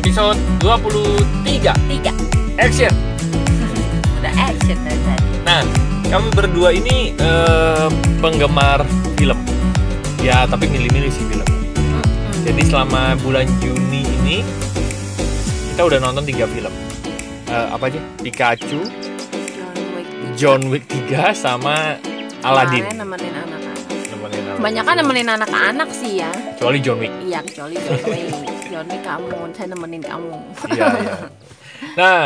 episode 23 Tiga. Action Udah action dari tadi. Nah, kami berdua ini eh, penggemar film Ya, tapi milih-milih sih film Jadi selama bulan Juni ini Kita udah nonton tiga film Eh, Apa aja? Pikachu, John Wick. John Wick 3 tiga. sama Aladdin Kemarin nemenin anak-anak. Nemenin Aladdin. Banyak kan nemenin anak-anak sih ya. Kecuali John Wick Iya kecuali John Wick. Wick kamu, saya nemenin kamu. Iya, iya. Nah,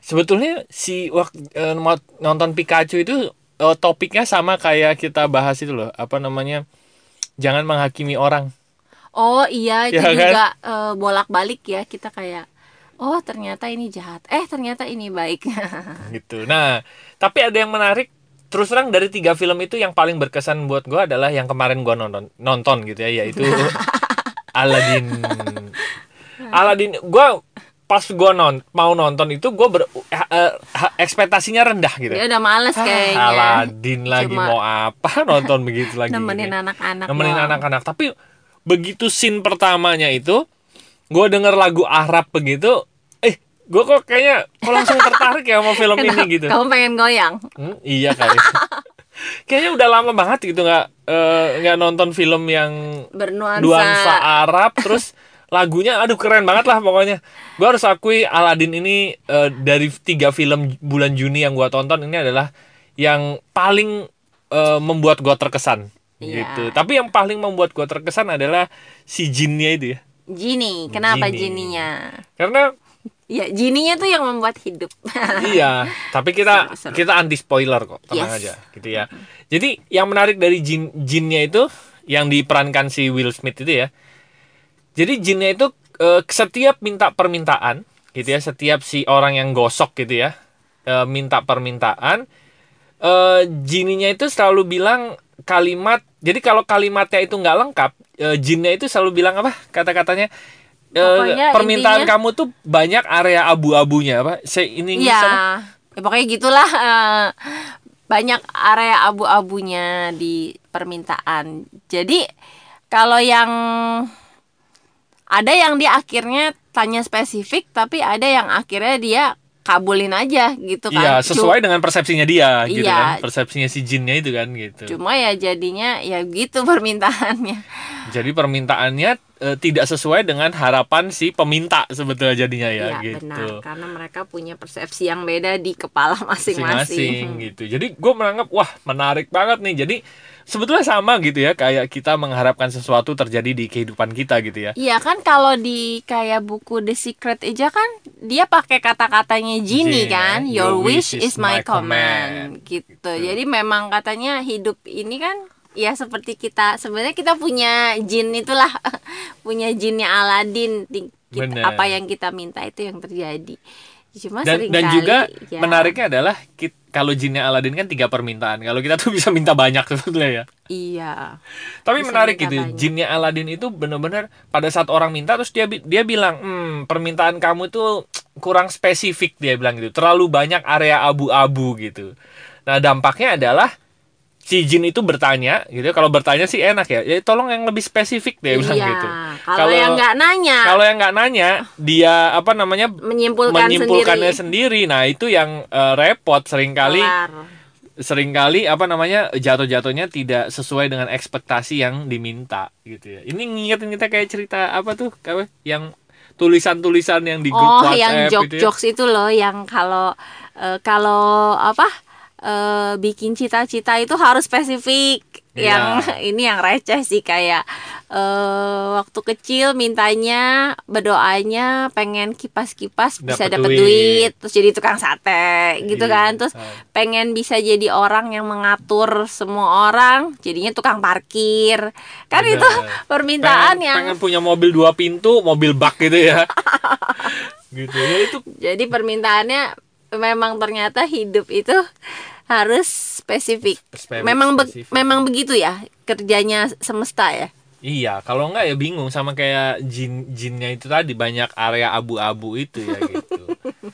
sebetulnya si waktu mo- nonton Pikachu itu eh, topiknya sama kayak kita bahas itu loh, apa namanya? Jangan menghakimi orang. Oh iya itu kan? juga eh, bolak-balik ya kita kayak oh ternyata ini jahat. Eh ternyata ini baik. gitu. Nah, tapi ada yang menarik. Terus terang dari tiga film itu yang paling berkesan buat gue adalah yang kemarin gue nonton nonton gitu ya, yaitu Aladdin. Aladdin, gue pas gue non mau nonton itu gue ber eh, ekspektasinya rendah gitu. Dia udah males Ah, kayaknya. Aladdin lagi Cuma mau apa nonton begitu lagi nemenin gitu ya. anak-anak. nemenin anak-anak tapi begitu scene pertamanya itu gue denger lagu Arab begitu eh gue kok kayaknya kok langsung tertarik ya sama film ini gitu Kamu pengen goyang? Hmm, iya kali kayaknya udah lama banget gitu nggak eh, nggak nonton film yang Bernuansa. nuansa Arab terus lagunya aduh keren banget lah pokoknya gue harus akui Aladdin ini eh, dari tiga film bulan Juni yang gue tonton ini adalah yang paling eh, membuat gue terkesan Iya. gitu tapi yang paling membuat gue terkesan adalah si jinnya itu ya Genie, kenapa Genie. Gininya? karena Ya, Gininya tuh yang membuat hidup. iya tapi kita Seru, seru. kita anti spoiler kok tenang Yes. aja gitu ya jadi yang menarik dari jin jinnya itu yang diperankan si Will Smith itu ya jadi jinnya itu eh, setiap minta permintaan gitu ya setiap si orang yang gosok gitu ya eh, minta permintaan eh jinnya itu selalu bilang kalimat jadi kalau kalimatnya itu nggak lengkap eh, jinnya itu selalu bilang apa kata-katanya Pokoknya permintaan intinya- kamu tuh banyak area abu-abunya apa saya ini Iya, sama ya, pokoknya gitulah. eh, banyak area abu-abunya di permintaan. Jadi kalau yang ada yang dia akhirnya tanya spesifik, tapi ada yang akhirnya dia kabulin aja gitu kan. Iya, sesuai dengan persepsinya dia gitu Iya. kan. Persepsinya si jinnya itu kan gitu. Cuma ya jadinya ya gitu permintaannya. Jadi permintaannya eh, tidak sesuai dengan harapan si peminta sebetulnya jadinya ya Iya gitu. benar, karena mereka punya persepsi yang beda di kepala masing-masing. gitu. Jadi gue menganggap wah menarik banget nih. Jadi sebetulnya sama gitu ya kayak kita mengharapkan sesuatu terjadi di kehidupan kita gitu ya. Iya kan kalau di kayak buku The Secret aja kan dia pakai kata-katanya Genie kan, ya. Your wish is my command gitu. Gitu. Jadi memang katanya hidup ini kan ya seperti kita sebenarnya kita punya jin itulah punya jinnya Aladdin Di- kita- Bener. apa yang kita minta itu yang terjadi. Cuma Dan, dan kali, juga ya, menariknya adalah kit- kalau jinnya Aladdin kan tiga permintaan. Kalau kita tuh bisa minta banyak sebetulnya ya. Iya. Tapi Bisa menarik gitu, banyak. jinnya Aladdin itu benar-benar pada saat orang minta terus dia dia bilang, hmm permintaan kamu itu kurang spesifik dia bilang gitu, terlalu banyak area abu-abu gitu. Nah dampaknya adalah si jin itu bertanya gitu, kalau bertanya sih enak ya, ya tolong yang lebih spesifik bilang iya. gitu. Kalau yang nggak nanya kalau yang nggak nanya, dia apa namanya menyimpulkan, menyimpulkannya sendiri. sendiri. Nah itu yang eh, repot sering kali Kelar. sering kali apa namanya jatuh-jatuhnya tidak sesuai dengan ekspektasi yang diminta gitu ya. Ini ngingetin kita kayak cerita apa tuh apa yang tulisan-tulisan yang di grup Oh, WhatsApp yang gitu ya. itu loh, yang kalau eh, kalau apa eh, bikin cita-cita itu harus spesifik. Iya. Yang ini yang receh sih kayak eh, waktu kecil mintanya berdoanya pengen kipas-kipas bisa Dapet dapat duit. duit. terus jadi tukang sate gitu Iya. kan. Terus pengen bisa jadi orang yang mengatur semua orang, jadinya tukang parkir. Kan Bener. itu permintaan pengen, yang pengen punya mobil dua pintu, mobil bak gitu ya. gitu ya itu Jadi permintaannya memang ternyata hidup itu harus spesifik. Spesifik, memang be- spesifik. memang begitu ya kerjanya semesta ya. Iya, kalau enggak ya bingung sama kayak jin jinnya itu tadi banyak area abu-abu itu ya gitu.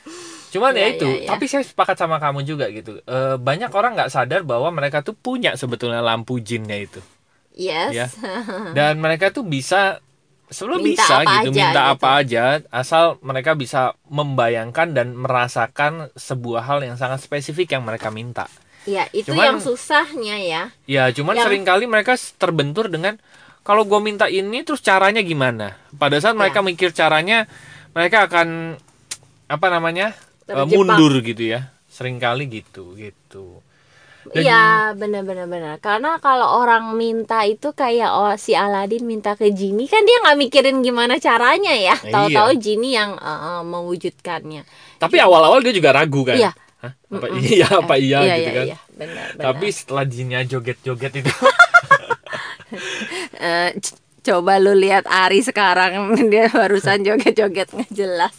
Cuman ya, Ya, itu, ya, ya. tapi saya sepakat sama kamu juga gitu. Eh, banyak orang nggak sadar bahwa mereka tuh punya sebetulnya lampu jinnya itu, Yes. ya. Dan mereka tuh bisa sebenarnya Minta bisa apa gitu aja minta gitu. apa aja asal mereka bisa membayangkan dan merasakan sebuah hal yang sangat spesifik yang mereka minta ya itu Cuman- yang susahnya ya ya cuman Yang- sering kali mereka terbentur dengan kalau gue minta ini terus caranya gimana pada saat Ya. mereka mikir caranya mereka akan apa namanya eh, Terjebak. mundur gitu ya sering kali gitu gitu Iya benar-benar benar karena kalau orang minta itu kayak oh si Aladin minta ke Jini kan dia nggak mikirin gimana caranya ya Iya. tahu-tahu Jini yang eh, eh, mewujudkannya tapi awal-awal dia juga ragu kan Iya. Hah? apa Mm-mm. iya apa iya, iya gitu iya, kan iya. benar benar tapi setelah jinnya joget-joget itu Eh, c- coba lu lihat Ari sekarang dia barusan joget-joget nggak jelas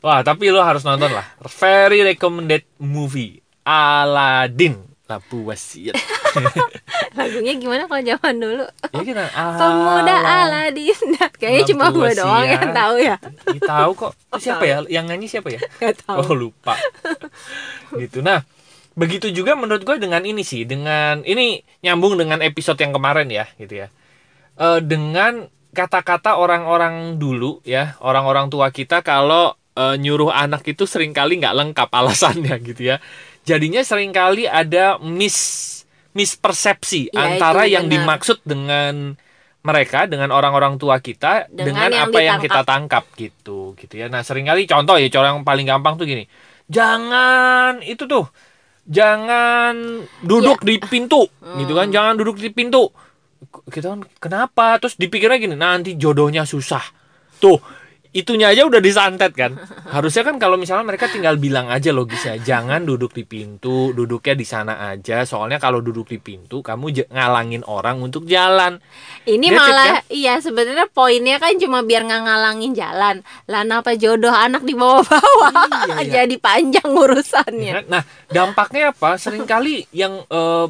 Wah, tapi lo harus nonton lah. Very recommended movie. Aladdin. Labu wasiat. lagunya gimana kalau zaman dulu ya kita pemuda Ala- Aladin kayaknya Lampu cuma gue doang yang tahu ya tahu kok. Siapa ya? Yang nyanyi siapa ya? tahu Oh, lupa. gitu. Nah, begitu juga menurut gue dengan ini sih, dengan ini nyambung dengan episode yang kemarin ya, gitu ya. Eh, dengan kata-kata orang-orang dulu ya, orang-orang tua kita kalau eh, nyuruh anak itu sering kali nggak lengkap alasannya gitu ya. Jadinya sering kali ada mis mispersepsi Ya, antara yang benar. dimaksud dengan mereka dengan orang-orang tua kita Dengan dengan, yang apa yang kita tangkap gitu gitu ya. Nah, sering kali contoh ya, contoh yang paling gampang tuh gini. Jangan itu tuh. Jangan duduk Iya. di pintu Hmm. gitu kan. Jangan duduk di pintu. Kita kan kenapa? Terus dipikirnya gini, nanti jodohnya susah. Tuh, itunya aja udah disantet kan. Harusnya kan kalau misalnya mereka tinggal bilang aja logisnya, jangan duduk di pintu, duduknya di sana aja. Soalnya kalau duduk di pintu, kamu ngalangin orang untuk jalan. Ini That's it, malah kan? iya sebenarnya poinnya kan cuma biar nggak ngalangin jalan. Lah kenapa jodoh anak di bawah-bawah Iya, iya. jadi panjang urusannya. Nah, dampaknya apa? Seringkali yang eh,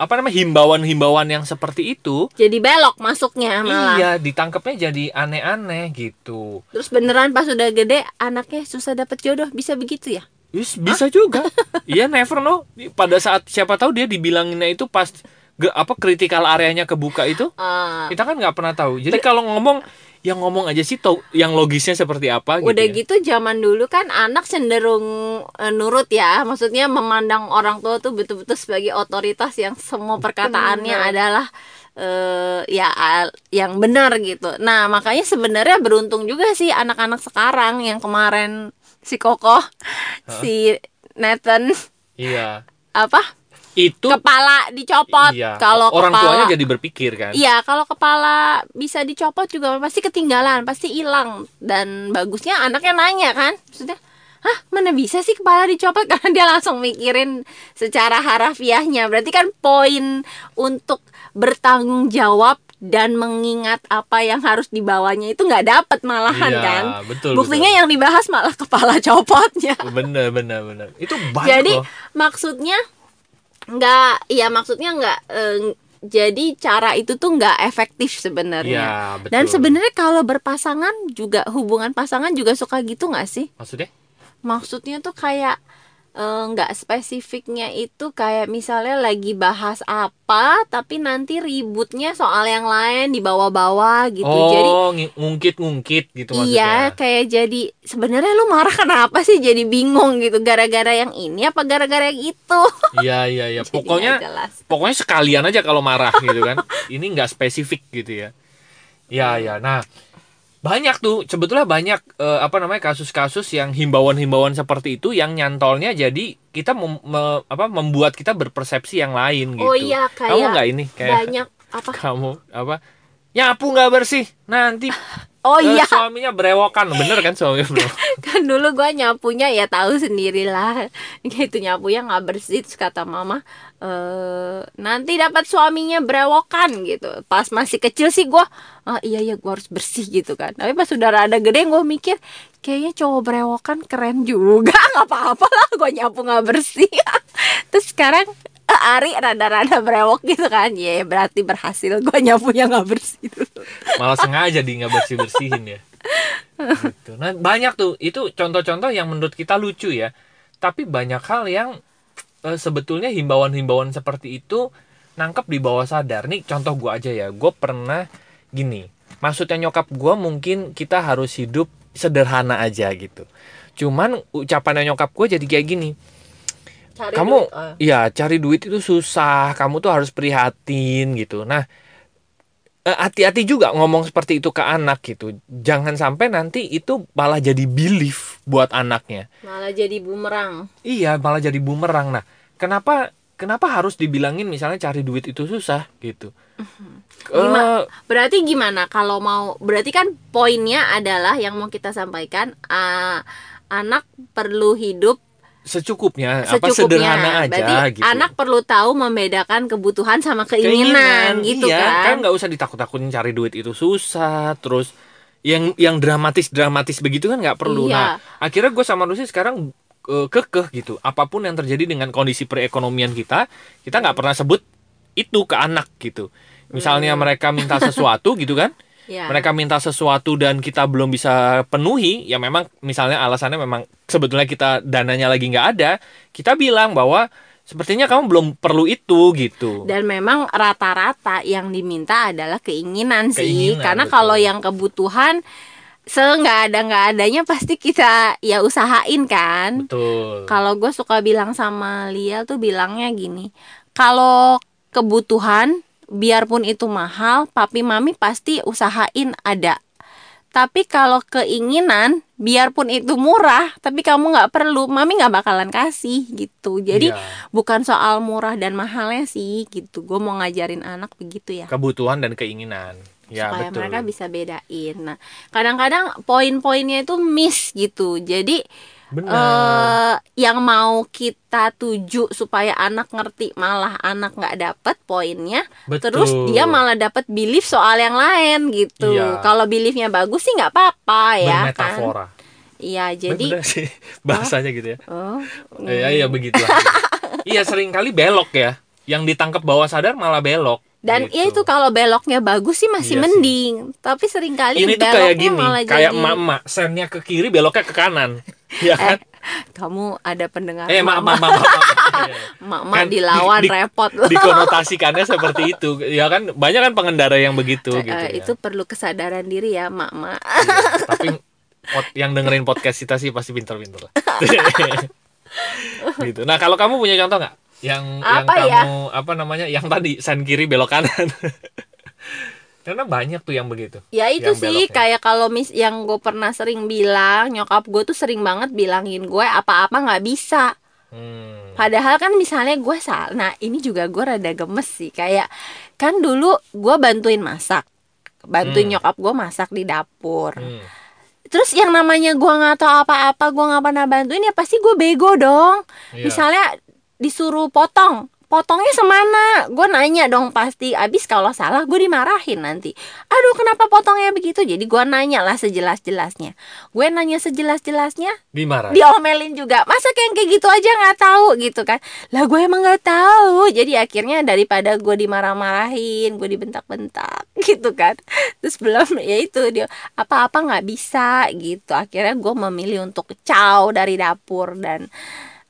apa namanya himbauan-himbauan yang seperti itu, Jadi belok masuknya malah. iya ditangkapnya jadi aneh-aneh gitu. Terus beneran pas udah gede anaknya susah dapet jodoh bisa begitu ya? Yes, bisa juga. Iya, never know. Pada saat siapa tahu dia dibilanginnya itu pas ge- apa kritikal areanya kebuka itu, Ah, kita kan nggak pernah tahu. Jadi kalau ngomong yang ngomong aja sih tahu yang logisnya seperti apa gitu. udah ya. gitu zaman dulu kan anak cenderung eh, nurut ya, maksudnya memandang orang tua tuh betul-betul sebagai otoritas yang semua perkataannya Benar. adalah eh ya al- yang benar gitu. Nah makanya sebenarnya beruntung juga sih anak-anak sekarang yang kemarin si Kokoh, si Nathan Iya. apa Itu kepala dicopot iya. kalau orang kepala tuanya jadi berpikir kan. Iya, kalau kepala bisa dicopot juga pasti ketinggalan, pasti hilang. Dan bagusnya anaknya nanya kan, maksudnya, hah mana bisa sih kepala dicopot? Karena dia langsung mikirin secara harafiahnya. Berarti kan poin untuk bertanggung jawab dan mengingat apa yang harus dibawanya itu nggak dapat malahan Iya, kan. betul, Buktinya betul. yang dibahas malah kepala copotnya. Bener bener bener. Itu banyak Jadi loh. maksudnya nggak, ya maksudnya nggak. eh, jadi cara itu tuh nggak efektif sebenarnya. Betul. Dan sebenarnya kalau berpasangan juga hubungan pasangan juga suka gitu nggak sih? maksudnya Maksudnya tuh kayak eh, nggak spesifiknya itu kayak misalnya lagi bahas apa, tapi nanti ributnya soal yang lain di bawah-bawah gitu. Jadi Oh, ngi- ngungkit-ngungkit gitu Iya, maksudnya. kayak jadi sebenarnya lu marah kenapa sih jadi bingung gitu gara-gara yang ini apa gara-gara yang itu? Iya, iya, iya. Jadi Pokoknya pokoknya sekalian aja kalau marah gitu kan. Ini nggak spesifik gitu ya. Ya, ya. Nah, banyak tuh sebetulnya banyak eh, apa namanya kasus-kasus yang himbauan-himbauan seperti itu yang nyantolnya jadi kita mem- me- apa membuat kita berpersepsi yang lain gitu. Oh iya, kayak kamu nggak ini kayak banyak apa? kamu apa nyapu nggak bersih nanti Oh eh, iya, suaminya berewokan bener kan suaminya berewokan kan dulu gua nyapunya ya tahu sendirilah. Gitu nyapunya nggak bersih terus kata mama eh nanti dapat suaminya berewokan gitu. Pas masih kecil sih gua ah iya ya gua harus bersih gitu kan. Tapi pas udah rada gede gua mikir kayaknya cowok berewokan keren juga nggak apa-apa lah gua nyapu nggak bersih. terus sekarang Ari rada-rada berewok gitu kan. Ya berarti berhasil gua nyapunya nggak bersih dulu. Malah sengaja di nggak bersih bersihin ya. Gitu. nah banyak tuh. Itu contoh-contoh yang menurut kita lucu ya. Tapi banyak hal yang eh, sebetulnya himbauan-himbauan seperti itu nangkep di bawah sadar. Nih contoh gua aja ya. Gue pernah gini. Maksudnya nyokap gue mungkin kita harus hidup sederhana aja gitu. Cuman ucapannya nyokap gue jadi kayak gini Cari kamu duit, ya cari duit itu susah. Kamu tuh harus prihatin gitu. Nah eh, hati-hati juga ngomong seperti itu ke anak gitu. Jangan sampai nanti itu malah jadi belief buat anaknya. Malah jadi bumerang. Iya malah jadi bumerang. Nah kenapa kenapa harus dibilangin misalnya cari duit itu susah gitu? Gima- Eh, berarti gimana? Kalau mau berarti kan poinnya adalah yang mau kita sampaikan ah, anak perlu hidup secukupnya, apa secukupnya. sederhana aja berarti gitu. anak perlu tahu membedakan kebutuhan sama keinginan, gitu iya, kan, nggak usah ditakut-takutin cari duit itu susah terus yang yang dramatis dramatis begitu kan nggak perlu. Iya. nah akhirnya gue sama Lucy sekarang eh, kekeh gitu. Apa pun yang terjadi dengan kondisi perekonomian kita kita nggak pernah sebut itu ke anak gitu. Misalnya mereka minta sesuatu gitu kan Ya. mereka minta sesuatu dan kita belum bisa penuhi ya memang misalnya alasannya memang sebetulnya kita dananya lagi nggak ada kita bilang bahwa sepertinya kamu belum perlu itu gitu dan memang rata-rata yang diminta adalah keinginan, sih Keinginan, karena betul. kalau yang kebutuhan se nggak ada nggak adanya pasti kita ya usahain kan betul kalau gue suka bilang sama Lia tuh bilangnya gini kalau kebutuhan biarpun itu mahal papi mami pasti usahain ada. Tapi kalau keinginan biarpun itu murah tapi kamu nggak perlu mami nggak bakalan kasih gitu. Jadi Iya. bukan soal murah dan mahalnya sih gitu. Gue mau ngajarin anak begitu ya. Kebutuhan dan keinginan. Ya supaya betul. mereka bisa bedain. Nah kadang-kadang poin-poinnya itu miss gitu. Jadi benar eh yang mau kita tuju supaya anak ngerti malah anak nggak dapet poinnya Betul. terus dia malah dapet belief soal yang lain gitu. Iya. kalau beliefnya bagus sih nggak apa-apa ya kan? Iya jadi Bener sih bahasanya gitu ya. Oh Iya iya begitu iya sering kali belok ya. Yang ditangkap bawah sadar malah belok dan Gitu. ya itu kalau beloknya bagus sih masih Iya sih. mending tapi sering kali ini tuh kayak gini malah kayak jadi emak-emak sennya ke kiri beloknya ke kanan ya kan kamu ada pendengar eh mak mak emak mak mak, mak. emak Kan dilawan di- di- repot loh dikonotasikannya seperti itu ya kan banyak kan pengendara yang begitu Eh, gitu ya. itu perlu kesadaran diri ya mak Iya, tapi yang dengerin podcast kita sih pasti pinter-pinter lah. gitu. Nah, kalau kamu punya contoh nggak yang Apa yang ya? kamu apa namanya yang tadi sen kiri belok kanan? Karena banyak tuh yang begitu. Ya itu sih beloknya. kayak kalau mis yang gue pernah sering bilang nyokap gue tuh sering banget bilangin gue apa-apa nggak bisa. Hmm. Padahal kan misalnya gue salah. Nah ini juga gue rada gemes sih kayak kan dulu gue bantuin masak, bantuin Hmm. nyokap gue masak di dapur. Hmm. Terus yang namanya gue nggak tahu apa-apa, gue nggak pernah bantuin ya pasti gue bego dong. Iya. Misalnya disuruh potong, potongnya semana? Gue nanya dong pasti. Abis kalau salah gue dimarahin nanti. Aduh kenapa potongnya begitu? Jadi gue nanya lah sejelas-jelasnya. Gue nanya sejelas-jelasnya, Dimarahin. diomelin juga. Masa kayak kayak gitu aja nggak tahu gitu kan? Lah gue emang nggak tahu. Jadi akhirnya daripada gue dimarah-marahin, gue dibentak-bentak gitu kan. Terus belum ya itu dia apa-apa nggak bisa gitu. Akhirnya gue memilih untuk caw dari dapur dan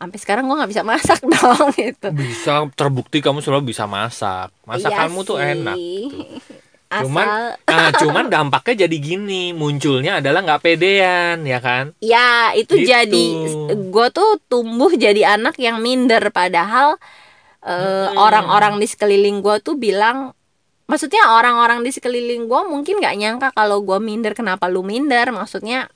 sampai sekarang gue nggak bisa masak dong gitu. Bisa terbukti kamu selalu bisa masak. Masakanmu Iya tuh enak. tuh. Asal Cuman nah, cuman dampaknya jadi gini, munculnya adalah nggak pedean, ya kan? ya itu Gitu. jadi gue tuh tumbuh jadi anak yang minder padahal eh, Hmm. orang-orang di sekeliling gue tuh bilang maksudnya orang-orang di sekeliling gue mungkin nggak nyangka kalau gue minder kenapa lu minder maksudnya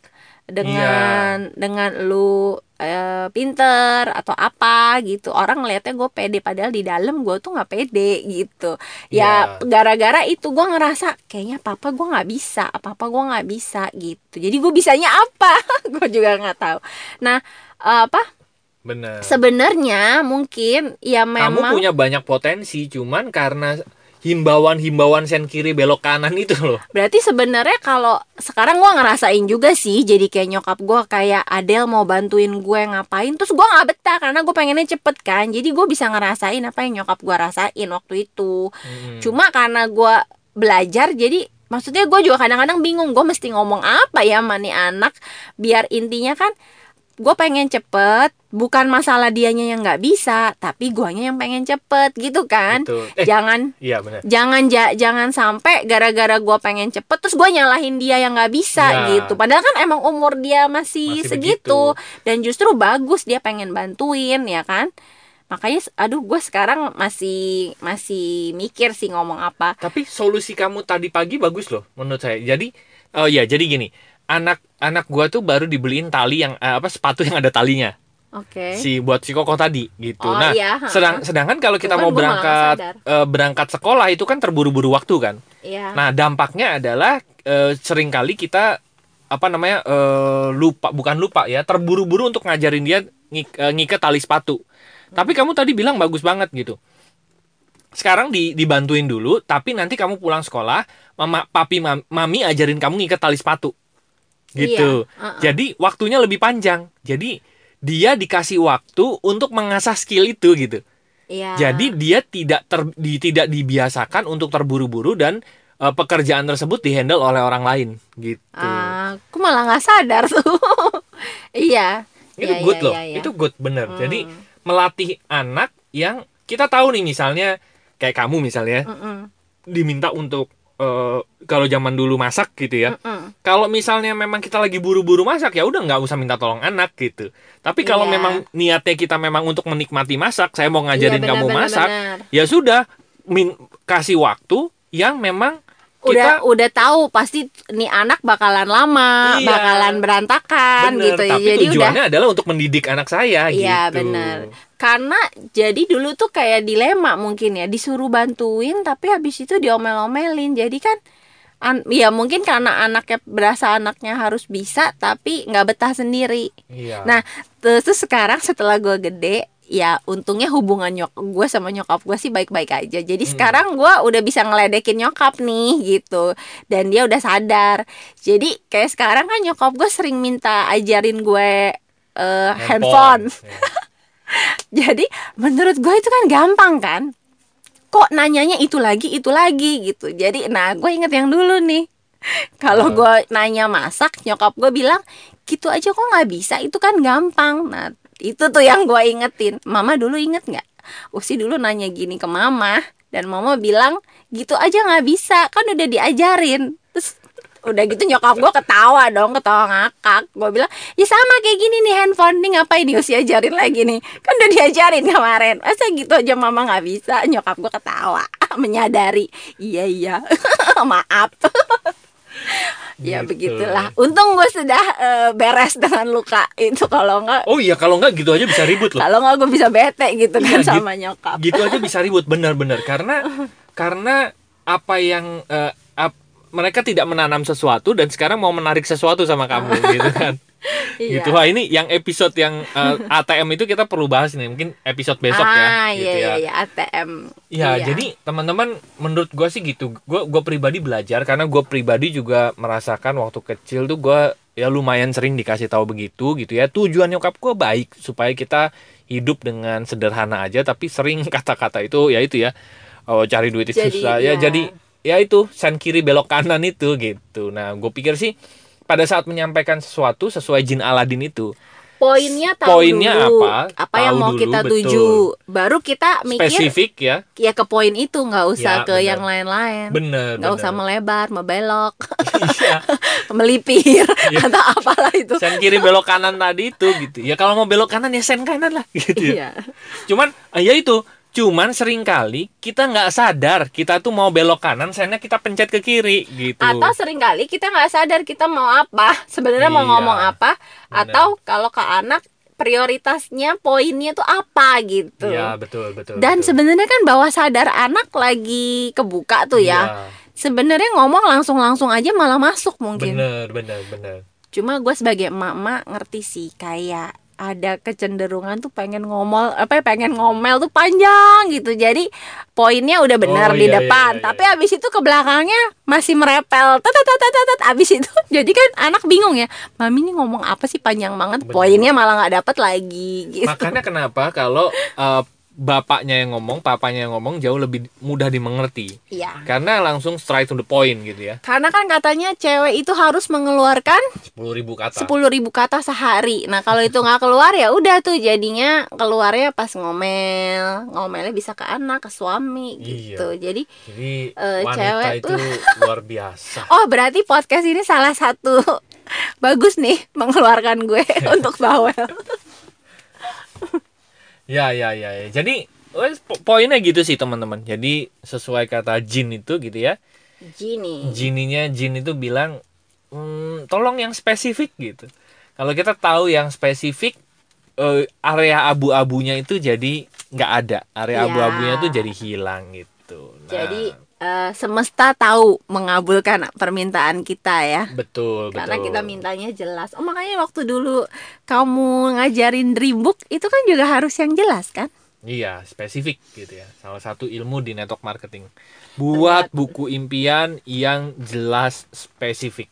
dengan Iya. dengan lu eh, pinter atau apa gitu. Orang ngelihatnya gue pede padahal di dalam gue tuh nggak pede gitu. Ya Iya. gara-gara itu gue ngerasa kayaknya papa gue nggak bisa apa apa gue nggak bisa gitu. Jadi gue bisanya apa? Gue juga nggak tahu. Nah apa? Bener. sebenarnya mungkin ya Kamu memang punya banyak potensi, cuman karena himbauan-himbauan sen kiri belok kanan itu loh. Berarti sebenarnya kalau sekarang gua ngerasain juga sih jadi kayak nyokap gua kayak Adele mau bantuin gue ngapain terus gua nggak betah karena gue pengennya cepet kan jadi gue bisa ngerasain apa yang nyokap gua rasain waktu itu Hmm. cuma karena gua belajar jadi maksudnya gue juga kadang-kadang bingung gue mesti ngomong apa ya sama nih anak biar intinya kan gue pengen cepet bukan masalah dianya yang nggak bisa tapi guanya yang pengen cepet gitu kan Betul. Eh, jangan iya benar. jangan ja- jangan sampai gara-gara gue pengen cepet terus gue nyalahin dia yang nggak bisa Ya. gitu padahal kan emang umur dia masih, Masih segitu dan justru bagus dia pengen bantuin ya kan makanya aduh gue sekarang masih masih mikir sih ngomong apa Tapi solusi kamu tadi pagi bagus loh menurut saya. Jadi oh ya, jadi gini. Anak anak gua tuh baru dibeliin tali yang eh, apa sepatu yang ada talinya. oke Si buat si Koko tadi gitu. Oh, nah, iya, sedang sedangkan kalau kita Tuh kan mau berangkat eh, berangkat sekolah itu kan terburu-buru waktu kan. Iya. Nah, dampaknya adalah eh, sering kali kita apa namanya eh, lupa bukan lupa ya, terburu-buru untuk ngajarin dia ngik- eh, ngikat tali sepatu. Tapi kamu tadi bilang bagus banget gitu. Sekarang di, dibantuin dulu, tapi nanti kamu pulang sekolah, mama, papi, mam- mami ajarin kamu ngikat tali sepatu. Gitu. Iya, uh-uh. Jadi waktunya lebih panjang. Jadi dia dikasih waktu untuk mengasah skill itu gitu. Iya. Jadi dia tidak ter, di, tidak dibiasakan untuk terburu-buru dan eh, pekerjaan tersebut dihandle oleh orang lain gitu. Ah, aku malah nggak sadar tuh. iya. itu Iya, good iya, loh. iya, iya. Itu good bener. Jadi Hmm. melatih anak yang kita tahu nih misalnya kayak kamu misalnya Mm-mm, diminta untuk eh, kalau zaman dulu masak gitu ya. mm-mm. Kalau misalnya memang kita lagi buru-buru masak ya udah nggak usah minta tolong anak gitu. Tapi kalau Iya. memang niatnya kita memang untuk menikmati masak, saya mau ngajarin Iya, kamu benar, benar, masak, benar. ya sudah min kasih waktu yang memang udah kita udah tahu pasti nih anak bakalan lama, Iya. bakalan berantakan bener, gitu. tapi Jadi udah tujuannya adalah untuk mendidik anak saya Iya gitu. benar. Karena jadi dulu tuh kayak dilema mungkin ya disuruh bantuin tapi habis itu diomel-omelin. Jadi kan an- ya mungkin karena anaknya berasa anaknya harus bisa tapi nggak betah sendiri. Iya. Nah terus, terus sekarang setelah gue gede ya untungnya hubungan nyok gue sama nyokap gue sih baik-baik aja. Jadi Hmm. sekarang gue udah bisa ngeledekin nyokap nih gitu dan dia udah sadar. Jadi kayak sekarang kan nyokap gue sering minta ajarin gue eh, handphone. Ya. Jadi menurut gue itu kan gampang kan Kok nanyanya itu lagi itu lagi gitu Jadi nah gue inget yang dulu nih Kalau gue nanya masak Nyokap gue bilang Gitu aja kok nggak bisa itu kan gampang Nah itu tuh yang gue ingetin. Mama dulu inget nggak? Usi dulu nanya gini ke mama Dan mama bilang Gitu aja nggak bisa Kan udah diajarin. Terus udah gitu nyokap gue ketawa dong ketawa ngakak. Gue bilang ya sama kayak gini nih handphone nih ngapain nih usia ajarin lagi nih? Kan udah diajarin kemarin. Masa gitu aja mama nggak bisa? Nyokap gue ketawa menyadari. Iya iya maaf ya Gitu. begitulah untung gue sudah eh, beres dengan luka itu kalau nggak Oh iya kalau nggak gitu aja bisa ribut loh. kalau nggak gue bisa bete gitu kan Iya, sama nyokap gitu aja bisa ribut benar-benar karena karena apa yang eh, ap- mereka tidak menanam sesuatu dan sekarang mau menarik sesuatu sama kamu gitu kan. Iya. Gitu. Wah, ini yang episode yang eh, ATM itu kita perlu bahas nih. Mungkin episode besok ah, ya iya, gitu iya, ya. iya, ATM Ya, Iya. jadi teman-teman menurut gue sih gitu. Gue gue pribadi belajar karena gue pribadi juga merasakan waktu kecil tuh gue ya lumayan sering dikasih tahu begitu gitu ya. Tujuan nyokap gue baik supaya kita hidup dengan sederhana aja tapi sering kata-kata itu ya itu ya. Oh, cari duit itu susah ya. iya. Jadi ya itu sen kiri belok kanan itu gitu. Nah, gue pikir sih pada saat menyampaikan sesuatu sesuai jin Aladin itu poinnya tahu Poinnya dulu apa? apa yang mau dulu, kita betul. tuju baru kita mikir spesifik ya. ya ke poin itu nggak usah Ya, ke benar. yang lain-lain Bener. nggak usah bener. melebar membelok Iya. melipir Iya. atau apalah itu sen kiri belok kanan tadi itu gitu ya kalau mau belok kanan ya sen kanan lah gitu ya iya cuman ah, ya itu cuman sering kali kita nggak sadar kita tuh mau belok kanan sennya kita pencet ke kiri gitu atau sering kali kita nggak sadar kita mau apa sebenarnya mau Iya. ngomong apa Benar. atau kalau ke anak prioritasnya poinnya tuh apa gitu ya betul betul dan betul. sebenarnya kan bawah sadar anak lagi kebuka tuh ya Iya, sebenarnya ngomong langsung langsung aja malah masuk mungkin bener bener bener Cuma gue sebagai emak-emak ngerti sih kayak ada kecenderungan tuh pengen ngomel apa ya, pengen ngomel tuh panjang gitu. Jadi poinnya udah benar Oh, di iya, depan, iya, iya, tapi abis itu ke belakangnya masih merepel. Tet tet tet tet, tet. abis itu jadi kan anak bingung ya. Mami ini ngomong apa sih panjang banget. Bener. Poinnya malah nggak dapet lagi gitu. makanya kenapa kalau eh, bapaknya yang ngomong, papanya yang ngomong jauh lebih mudah dimengerti. Iya. Karena langsung straight to the point gitu ya. Karena kan katanya cewek itu harus mengeluarkan 10.000 kata. 10.000 kata sehari. Nah, kalau itu nggak keluar ya udah tuh jadinya keluarnya pas ngomel. Ngomelnya bisa ke anak, ke suami Iya. gitu. Jadi Jadi Eh, wanita cewek itu luar biasa. oh, berarti podcast ini salah satu bagus nih mengeluarkan gue untuk bawel. Ya ya ya. ya. Jadi po- poinnya gitu sih teman-teman. Jadi sesuai kata Jin itu gitu ya. Jininya Jin itu bilang "Hmm, tolong yang spesifik gitu. Kalau kita tahu yang spesifik eh, area abu-abunya itu jadi nggak ada. Area Ya. abu-abunya itu jadi hilang gitu. Nah, Jadi eh, semesta tahu mengabulkan permintaan kita ya. betul Karena betul. kita mintanya jelas. Oh makanya waktu dulu kamu ngajarin dream book itu kan juga harus yang jelas kan? Iya, spesifik gitu ya. Salah satu ilmu di network marketing. Buat buku impian yang jelas spesifik.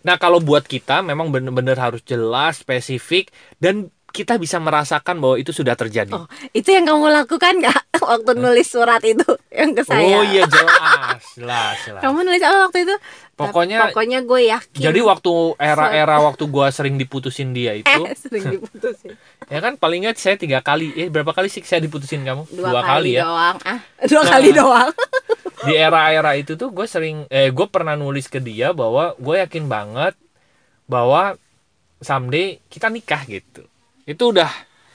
Nah, kalau buat kita memang benar-benar harus jelas, spesifik dan kita bisa merasakan bahwa itu sudah terjadi. Oh, itu yang kamu lakukan nggak waktu nulis surat itu yang ke saya? Oh iya jelas, jelas, jelas. Kamu nulis apa waktu itu? Pokoknya- pokoknya gue yakin. Jadi waktu era-era waktu gua sering diputusin dia itu, eh, sering diputusin. ya kan paling nggak saya tiga kali, eh berapa kali sih saya diputusin kamu? Dua, kali, ya. doang. Ah, dua Nah. kali doang. di era-era itu tuh gue sering eh gue pernah nulis ke dia bahwa gue yakin banget bahwa someday kita nikah gitu itu udah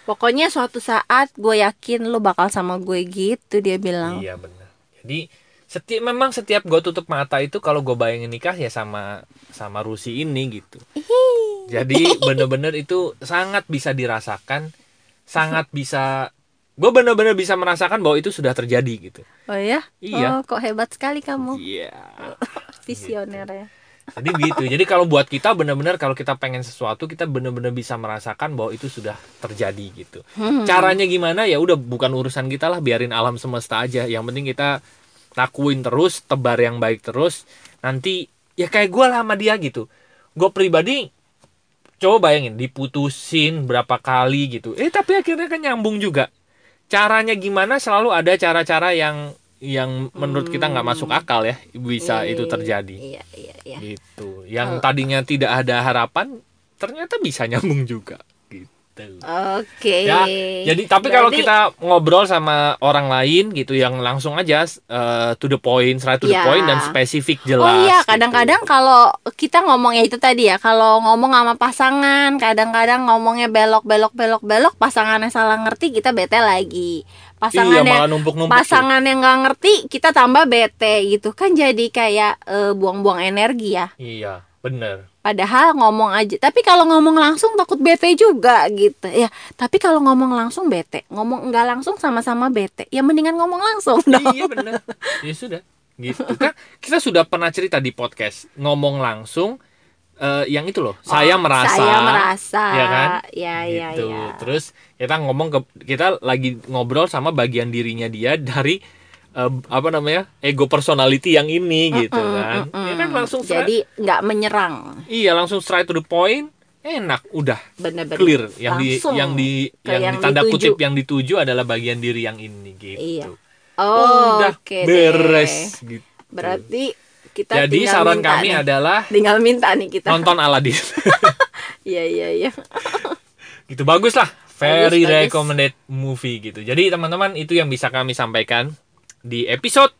Pokoknya suatu saat gue yakin lo bakal sama gue gitu dia bilang. iya benar jadi setiap memang setiap gue tutup mata itu kalau gue bayangin nikah ya sama sama Rusi ini gitu jadi bener-bener itu sangat bisa dirasakan sangat bisa gue bener-bener bisa merasakan bahwa itu sudah terjadi gitu Oh ya? Iya. Oh, kok hebat sekali kamu. iya Visioner ya. Jadi gitu. Jadi kalau buat kita benar-benar kalau kita pengen sesuatu kita benar-benar bisa merasakan bahwa itu sudah terjadi gitu. Caranya gimana ya udah bukan urusan kita lah biarin alam semesta aja. Yang penting kita lakuin terus, tebar yang baik terus. Nanti ya kayak gue lah sama dia gitu. Gue pribadi coba bayangin diputusin berapa kali gitu. Eh tapi akhirnya kan nyambung juga. Caranya gimana selalu ada cara-cara yang yang menurut kita nggak masuk akal ya bisa Iya, itu iya, terjadi Iya, iya, iya. gitu yang tadinya tidak ada harapan ternyata bisa nyambung juga gitu Oke. ya jadi tapi kalau Berarti- kita ngobrol sama orang lain gitu yang langsung aja eh, to the point straight to the Ya. point dan spesifik jelas Oh iya, gitu. kadang-kadang kalau kita ngomong ya itu tadi ya, kalau ngomong sama pasangan, kadang-kadang ngomongnya belok belok belok belok, pasangannya salah ngerti, kita bete lagi. Iya Pasangannya malah numpuk-numpuk tuh. pasangan yang nggak ngerti, kita tambah bete gitu kan jadi kayak eh, buang-buang energi ya. iya bener Padahal ngomong aja, tapi kalau ngomong langsung takut bete juga gitu. Ya, tapi kalau ngomong langsung bete, ngomong nggak langsung sama-sama bete. Ya mendingan ngomong langsung dong. iya bener ya sudah gitu kan kita sudah pernah cerita di podcast ngomong langsung eh, yang itu loh saya Oh, merasa Saya merasa. ya kan Ya, ya, gitu. ya. Terus kita ngomong ke kita lagi ngobrol sama bagian dirinya dia dari eh, apa namanya ego personality yang ini gitu kan. Ya kan langsung straight- Jadi nggak menyerang, iya langsung straight to the point. Enak, udah bener-bener. clear. Yang di Langsung yang di yang, yang ditanda dituju. kutip yang dituju adalah bagian diri yang ini gitu. Iya. Oh, udah deh. beres gitu. Berarti kita Jadi saran minta kami nih. adalah tinggal minta nih kita. nonton Aladdin. Iya, iya, iya. gitu bagus lah very Bagus, bagus. recommended movie gitu jadi teman-teman itu yang bisa kami sampaikan di episode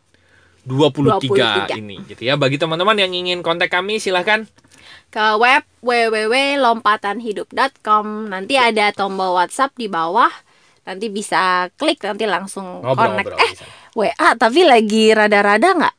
23, 23. ini gitu ya bagi teman-teman yang ingin kontak kami silahkan Ke web www.lompatanhidup.com. Nanti ada tombol WhatsApp di bawah. Nanti bisa klik nanti langsung connect. ngobrol-ngobrol Eh, di sana. WA tapi lagi rada-rada nggak?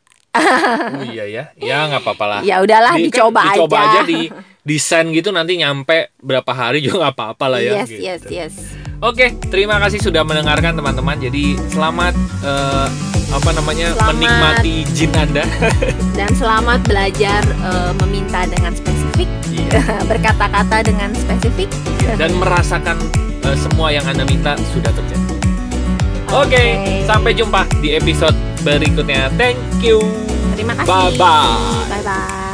Oh iya ya ya nggak apa-apa lah Ya udahlah Di- dicoba, kan dicoba aja. aja di send gitu nanti nyampe berapa hari juga nggak apa-apa lah ya yes, gitu. yes, yes. Oke, terima kasih sudah mendengarkan teman-teman. Jadi selamat eh, apa namanya Selamat. menikmati jin Anda. Dan selamat belajar eh, meminta dengan spesifik, Iya. berkata-kata dengan spesifik. dan merasakan eh, semua yang Anda minta sudah terjadi. Oke, Oke. sampai jumpa di episode berikutnya. Thank you. Terima kasih. Bye bye. Bye bye.